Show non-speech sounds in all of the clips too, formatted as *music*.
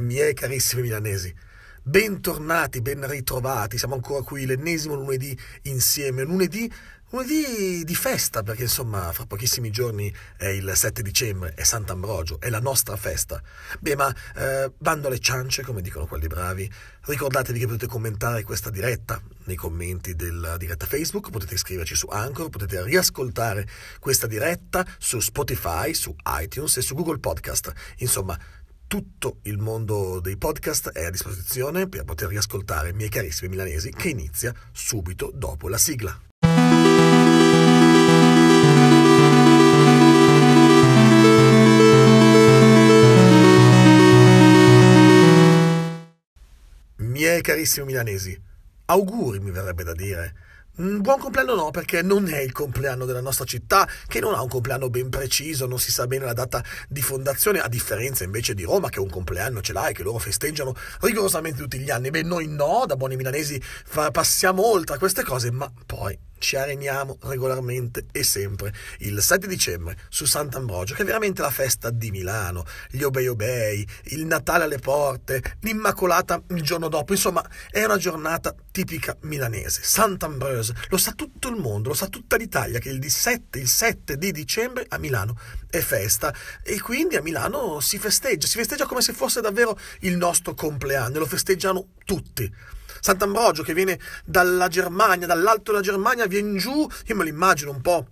miei carissimi milanesi. Bentornati, ben ritrovati, siamo ancora qui l'ennesimo lunedì insieme, lunedì, lunedì di festa perché insomma fra pochissimi giorni è il 7 dicembre, è Sant'Ambrogio, è la nostra festa. Beh ma eh, bando alle ciance come dicono quelli bravi, ricordatevi che potete commentare questa diretta nei commenti della diretta Facebook, potete iscriverci su Anchor, potete riascoltare questa diretta su Spotify, su iTunes e su Google Podcast, insomma tutto il mondo dei podcast è a disposizione per poter riascoltare i miei carissimi milanesi che inizia subito dopo la sigla. Miei carissimi milanesi, auguri mi verrebbe da dire buon compleanno no, perché non è il compleanno della nostra città, che non ha un compleanno ben preciso, non si sa bene la data di fondazione, a differenza invece di Roma, che un compleanno ce l'ha e che loro festeggiano rigorosamente tutti gli anni. Beh, noi no, da buoni milanesi passiamo oltre a queste cose, ma poi ci areniamo regolarmente e sempre il 7 dicembre su Sant'Ambrogio, che è veramente la festa di Milano, gli obei obei, il Natale alle porte, l'Immacolata il giorno dopo, insomma è una giornata tipica milanese. Sant'Ambrose, lo sa tutto il mondo, lo sa tutta l'Italia che il 7, il 7 di dicembre a Milano è festa e quindi a Milano si festeggia, si festeggia come se fosse davvero il nostro compleanno, lo festeggiano tutti. Sant'Ambrogio che viene dalla Germania, dall'alto della Germania, viene giù, io me lo immagino un po'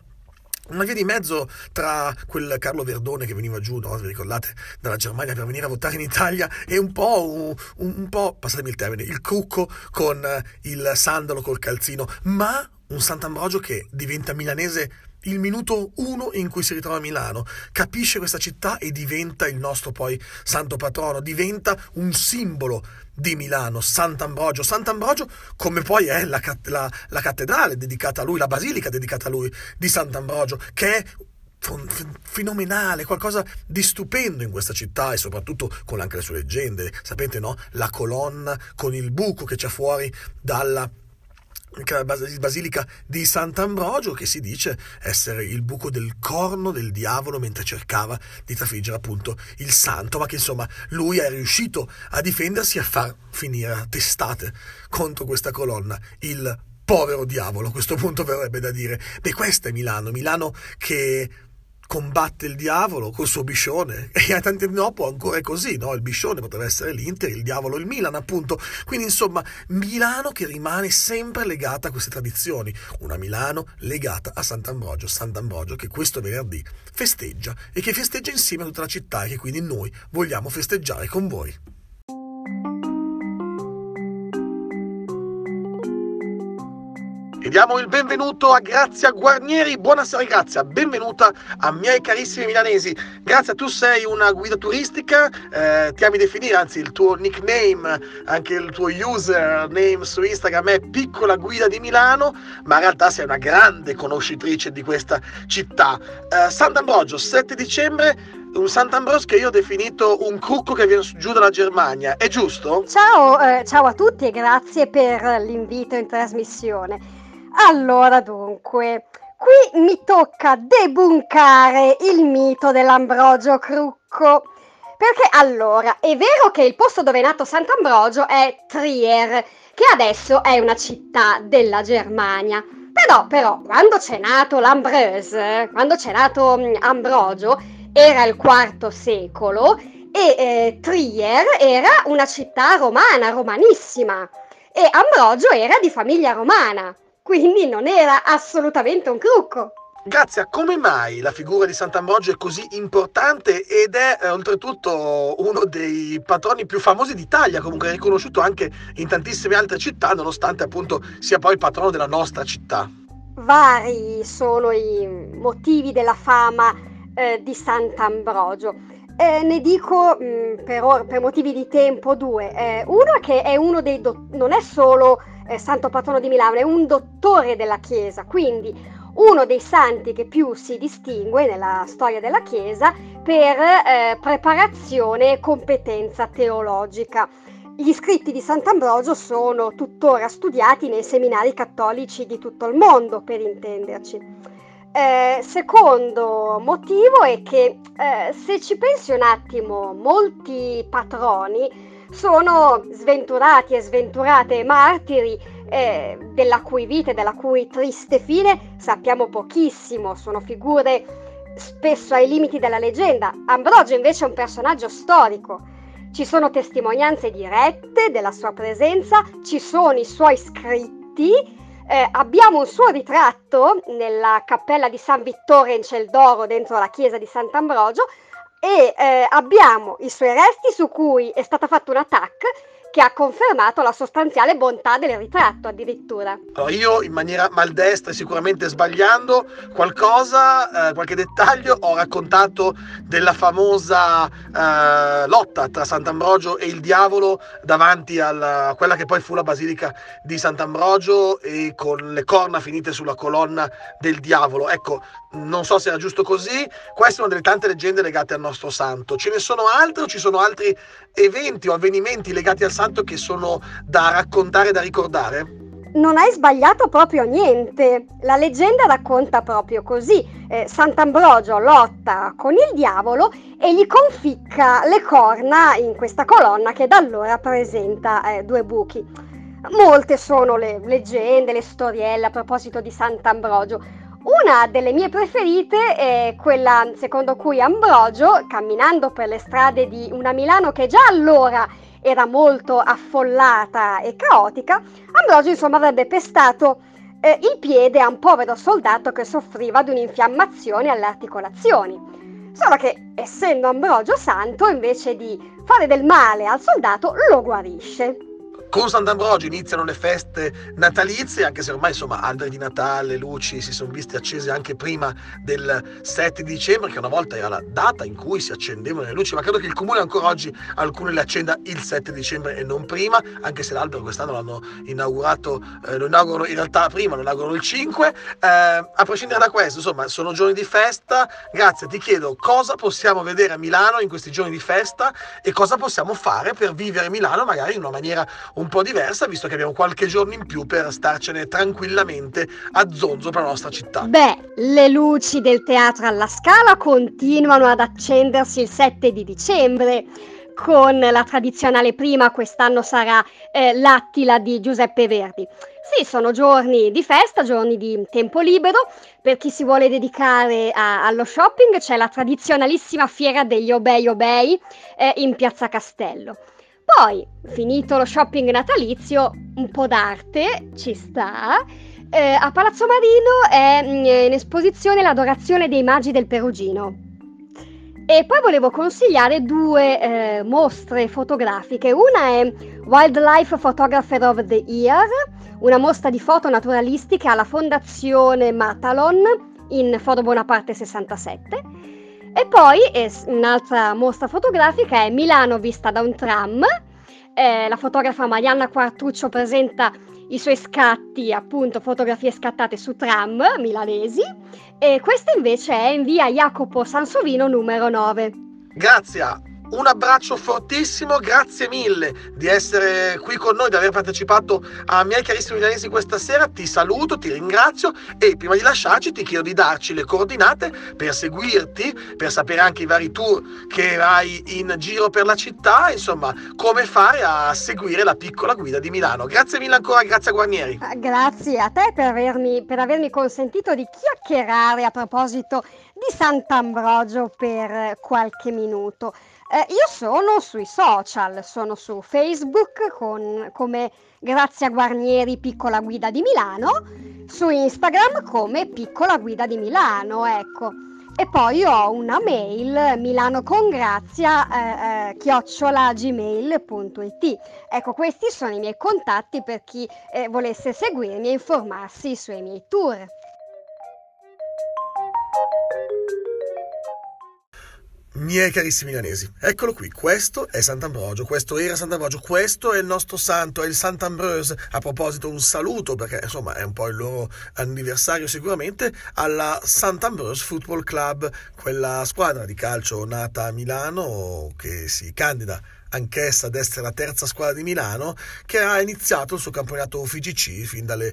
una via di mezzo tra quel Carlo Verdone che veniva giù, no? vi ricordate, dalla Germania per venire a votare in Italia e un po', un, un po', passatemi il termine, il cucco con il sandalo col calzino, ma un Sant'Ambrogio che diventa milanese il minuto uno in cui si ritrova a Milano, capisce questa città e diventa il nostro poi santo patrono, diventa un simbolo di Milano, Sant'Ambrogio. Sant'Ambrogio come poi è la, la, la cattedrale dedicata a lui, la basilica dedicata a lui di Sant'Ambrogio, che è fenomenale, qualcosa di stupendo in questa città e soprattutto con anche le sue leggende. Sapete, no? La colonna con il buco che c'è fuori dalla basilica di Sant'Ambrogio che si dice essere il buco del corno del diavolo mentre cercava di trafiggere appunto il santo, ma che insomma lui è riuscito a difendersi e a far finire testate contro questa colonna il povero diavolo, a questo punto verrebbe da dire. Beh, questa è Milano, Milano che combatte il diavolo col suo biscione *laughs* e a tanti anni dopo ancora è così, no? il biscione potrebbe essere l'Inter, il diavolo il Milan appunto, quindi insomma Milano che rimane sempre legata a queste tradizioni, una Milano legata a Sant'Ambrogio, Sant'Ambrogio che questo venerdì festeggia e che festeggia insieme a tutta la città e che quindi noi vogliamo festeggiare con voi. E diamo il benvenuto a Grazia Guarnieri. Buonasera Grazia, benvenuta a miei carissimi milanesi. Grazia, tu sei una guida turistica, eh, ti ami definire, anzi il tuo nickname, anche il tuo username su Instagram è Piccola Guida di Milano, ma in realtà sei una grande conoscitrice di questa città. Eh, Sant'Ambrogio, 7 dicembre, un Sant'Ambrogio che io ho definito un cucco che viene giù dalla Germania, è giusto? Ciao, eh, ciao a tutti e grazie per l'invito in trasmissione. Allora dunque, qui mi tocca debunkare il mito dell'Ambrogio Crucco. Perché allora, è vero che il posto dove è nato Sant'Ambrogio è Trier, che adesso è una città della Germania. Però, però, quando c'è nato l'Ambreuse, quando c'è nato mm, Ambrogio, era il IV secolo e eh, Trier era una città romana, romanissima. E Ambrogio era di famiglia romana quindi non era assolutamente un trucco. Grazie, come mai la figura di Sant'Ambrogio è così importante ed è eh, oltretutto uno dei patroni più famosi d'Italia, comunque riconosciuto anche in tantissime altre città, nonostante appunto sia poi il patrono della nostra città? Vari sono i motivi della fama eh, di Sant'Ambrogio. Eh, ne dico mh, mm, per, or- per, motivi di tempo due. Eh, uno è che è uno dei do- non è solo eh, santo patrono di Milano, è un dottore della Chiesa, quindi uno dei santi che più si distingue nella storia della Chiesa per eh, preparazione e competenza teologica. Gli scritti di Sant'Ambrogio sono tuttora studiati nei seminari cattolici di tutto il mondo, per intenderci. Eh, secondo motivo è che eh, se ci pensi un attimo, molti patroni sono sventurati e sventurate martiri eh, della cui vita e della cui triste fine sappiamo pochissimo, sono figure spesso ai limiti della leggenda. Ambrogio invece è un personaggio storico. Ci sono testimonianze dirette della sua presenza, ci sono i suoi scritti eh, abbiamo un suo ritratto nella cappella di San Vittore in Celdoro dentro la chiesa di Sant'Ambrogio e eh, abbiamo i suoi resti su cui è stata fatta un attack che ha confermato la sostanziale bontà del ritratto addirittura. Allora io in maniera maldestra e sicuramente sbagliando qualcosa, eh, qualche dettaglio, ho raccontato della famosa eh, lotta tra Sant'Ambrogio e il diavolo davanti a quella che poi fu la basilica di Sant'Ambrogio e con le corna finite sulla colonna del diavolo. Ecco, non so se era giusto così, questa è una delle tante leggende legate al nostro santo. Ce ne sono altre o ci sono altri eventi o avvenimenti legati al santo che sono da raccontare, da ricordare? Non hai sbagliato proprio niente. La leggenda racconta proprio così. Eh, Sant'Ambrogio lotta con il diavolo e gli conficca le corna in questa colonna che da allora presenta eh, due buchi. Molte sono le leggende, le storielle a proposito di Sant'Ambrogio. Una delle mie preferite è quella secondo cui Ambrogio, camminando per le strade di una Milano che già allora era molto affollata e caotica, Ambrogio insomma avrebbe pestato eh, il piede a un povero soldato che soffriva di un'infiammazione alle articolazioni. Solo che, essendo Ambrogio santo, invece di fare del male al soldato, lo guarisce. Con Sant'Ambrogio iniziano le feste natalizie, anche se ormai insomma alberi di Natale, luci si sono viste accese anche prima del 7 di dicembre, che una volta era la data in cui si accendevano le luci, ma credo che il comune ancora oggi alcune le accenda il 7 dicembre e non prima, anche se l'albero quest'anno l'hanno inaugurato, eh, lo inaugurano in realtà prima, lo inaugurano il 5. Eh, a prescindere da questo, insomma, sono giorni di festa. Grazie, ti chiedo cosa possiamo vedere a Milano in questi giorni di festa e cosa possiamo fare per vivere Milano magari in una maniera un po' diversa, visto che abbiamo qualche giorno in più per starcene tranquillamente a zonzo per la nostra città. Beh, le luci del teatro alla Scala continuano ad accendersi il 7 di dicembre con la tradizionale prima, quest'anno sarà eh, l'Attila di Giuseppe Verdi. Sì, sono giorni di festa, giorni di tempo libero. Per chi si vuole dedicare a, allo shopping c'è la tradizionalissima fiera degli Obei Obei eh, in Piazza Castello. Poi, finito lo shopping natalizio, un po' d'arte ci sta. Eh, a Palazzo Marino è mm, in esposizione l'adorazione dei magi del Perugino. E poi volevo consigliare due eh, mostre fotografiche. Una è Wildlife Photographer of the Year, una mostra di foto naturalistiche alla Fondazione Matalon in Foro Bonaparte 67 e poi eh, un'altra mostra fotografica è Milano vista da un tram. Eh, la fotografa Marianna Quartuccio presenta i suoi scatti, appunto fotografie scattate su tram milanesi. E questa invece è in via Jacopo Sansovino numero 9. Grazie un abbraccio fortissimo, grazie mille di essere qui con noi, di aver partecipato a miei carissimi milanesi questa sera. Ti saluto, ti ringrazio e prima di lasciarci ti chiedo di darci le coordinate per seguirti, per sapere anche i vari tour che hai in giro per la città, insomma, come fare a seguire la piccola guida di Milano. Grazie mille ancora, grazie a Guarnieri. Ah, grazie a te per avermi, per avermi consentito di chiacchierare a proposito di Sant'Ambrogio per qualche minuto. Eh, io sono sui social, sono su Facebook con, come Grazia Guarnieri Piccola Guida di Milano, su Instagram come Piccola Guida di Milano, ecco. E poi ho una mail milanocongrazia eh, eh, chiocciolagmail.it. Ecco, questi sono i miei contatti per chi eh, volesse seguirmi e informarsi sui miei tour. Miei carissimi milanesi, eccolo qui, questo è Sant'Ambrogio, questo era Sant'Ambrogio, questo è il nostro santo, è il Sant'Ambrose. A proposito, un saluto, perché insomma è un po' il loro anniversario sicuramente, alla Sant'Ambrose Football Club, quella squadra di calcio nata a Milano che si candida anch'essa ad essere la terza squadra di Milano, che ha iniziato il suo campionato FIGC fin dalle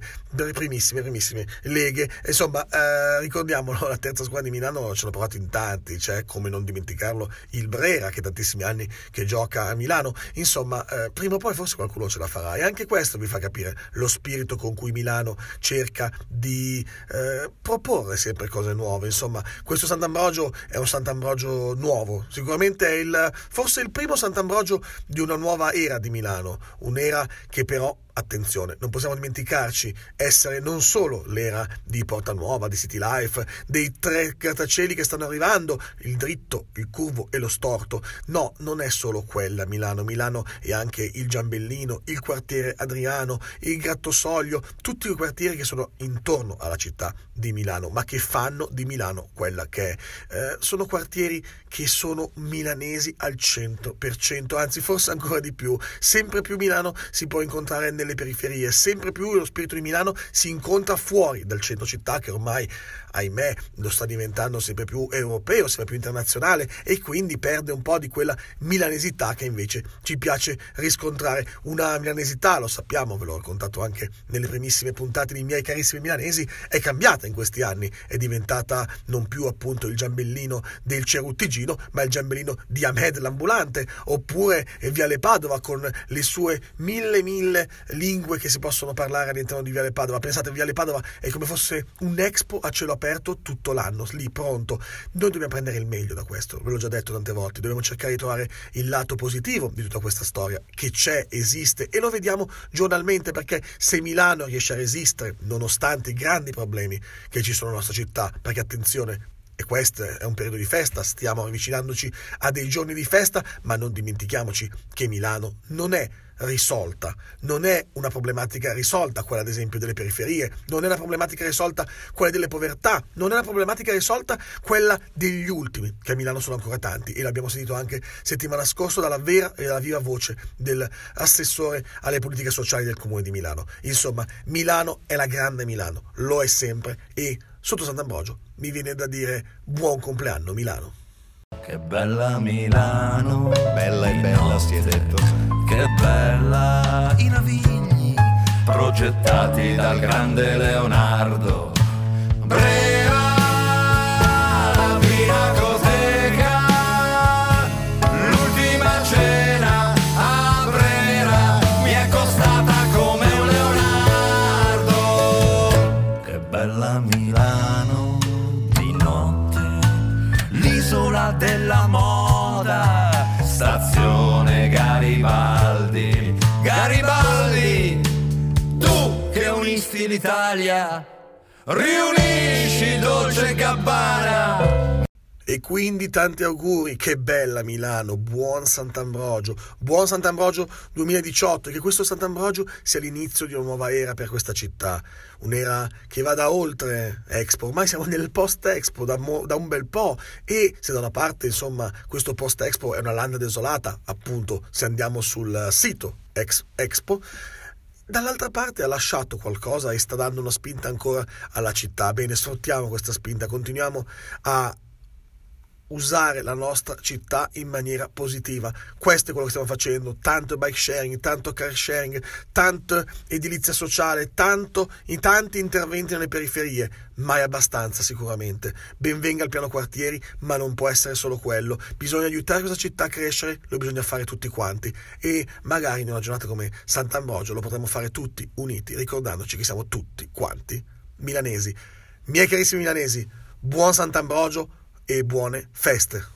primissime, primissime leghe. Insomma, eh, ricordiamolo, la terza squadra di Milano ce l'ha provato in tanti, c'è cioè, come non dimenticarlo il Brera, che tantissimi anni che gioca a Milano. Insomma, eh, prima o poi forse qualcuno ce la farà e anche questo vi fa capire lo spirito con cui Milano cerca di eh, proporre sempre cose nuove. Insomma, questo Sant'Ambrogio è un Sant'Ambrogio nuovo, sicuramente è il, forse il primo Sant'Ambrogio di una nuova era di Milano, un'era che però attenzione, non possiamo dimenticarci essere non solo l'era di Porta Nuova, di City Life, dei tre grattacieli che stanno arrivando, il dritto, il curvo e lo storto. No, non è solo quella Milano. Milano è anche il Giambellino, il quartiere Adriano, il Grattosoglio, tutti i quartieri che sono intorno alla città di Milano, ma che fanno di Milano quella che è. Eh, sono quartieri che sono milanesi al 100%, anzi forse ancora di più. Sempre più Milano si può incontrare nel nelle periferie, sempre più lo spirito di Milano si incontra fuori dal centro città che ormai, ahimè, lo sta diventando sempre più europeo, sempre più internazionale e quindi perde un po' di quella milanesità che invece ci piace riscontrare. Una milanesità, lo sappiamo, ve l'ho raccontato anche nelle primissime puntate dei miei carissimi milanesi, è cambiata in questi anni, è diventata non più appunto il giambellino del Ceruttigino, ma il giambellino di Ahmed l'ambulante, oppure Viale Padova con le sue mille mille lingue che si possono parlare all'interno di Viale Padova. Pensate, Viale Padova è come fosse un expo a cielo aperto tutto l'anno, lì pronto. Noi dobbiamo prendere il meglio da questo, ve l'ho già detto tante volte, dobbiamo cercare di trovare il lato positivo di tutta questa storia, che c'è, esiste e lo vediamo giornalmente perché se Milano riesce a resistere, nonostante i grandi problemi che ci sono nella nostra città, perché attenzione, e questo è un periodo di festa, stiamo avvicinandoci a dei giorni di festa, ma non dimentichiamoci che Milano non è risolta, non è una problematica risolta quella ad esempio delle periferie, non è una problematica risolta quella delle povertà, non è una problematica risolta quella degli ultimi, che a Milano sono ancora tanti e l'abbiamo sentito anche settimana scorsa dalla vera e dalla viva voce dell'assessore alle politiche sociali del comune di Milano. Insomma, Milano è la grande Milano, lo è sempre e sotto Sant'Ambrogio mi viene da dire buon compleanno Milano. Che bella Milano, bella e bella si è detto, che bella i navigli progettati dal grande Leonardo. l'Italia, riunisci Dolce Gabbana. E quindi tanti auguri, che bella Milano, buon Sant'Ambrogio, buon Sant'Ambrogio 2018, che questo Sant'Ambrogio sia l'inizio di una nuova era per questa città, un'era che vada oltre Expo, ormai siamo nel post-Expo da, mo- da un bel po' e se da una parte insomma questo post-Expo è una landa desolata, appunto se andiamo sul sito ex- Expo, dall'altra parte ha lasciato qualcosa e sta dando una spinta ancora alla città. Bene, sfruttiamo questa spinta, continuiamo a usare la nostra città in maniera positiva. Questo è quello che stiamo facendo, tanto bike sharing, tanto car sharing, tanto edilizia sociale, tanto, in tanti interventi nelle periferie, mai abbastanza sicuramente. Benvenga il piano quartieri, ma non può essere solo quello. Bisogna aiutare questa città a crescere, lo bisogna fare tutti quanti e magari in una giornata come Sant'Ambrogio lo potremo fare tutti uniti, ricordandoci che siamo tutti quanti milanesi. Miei carissimi milanesi, buon Sant'Ambrogio e buone feste.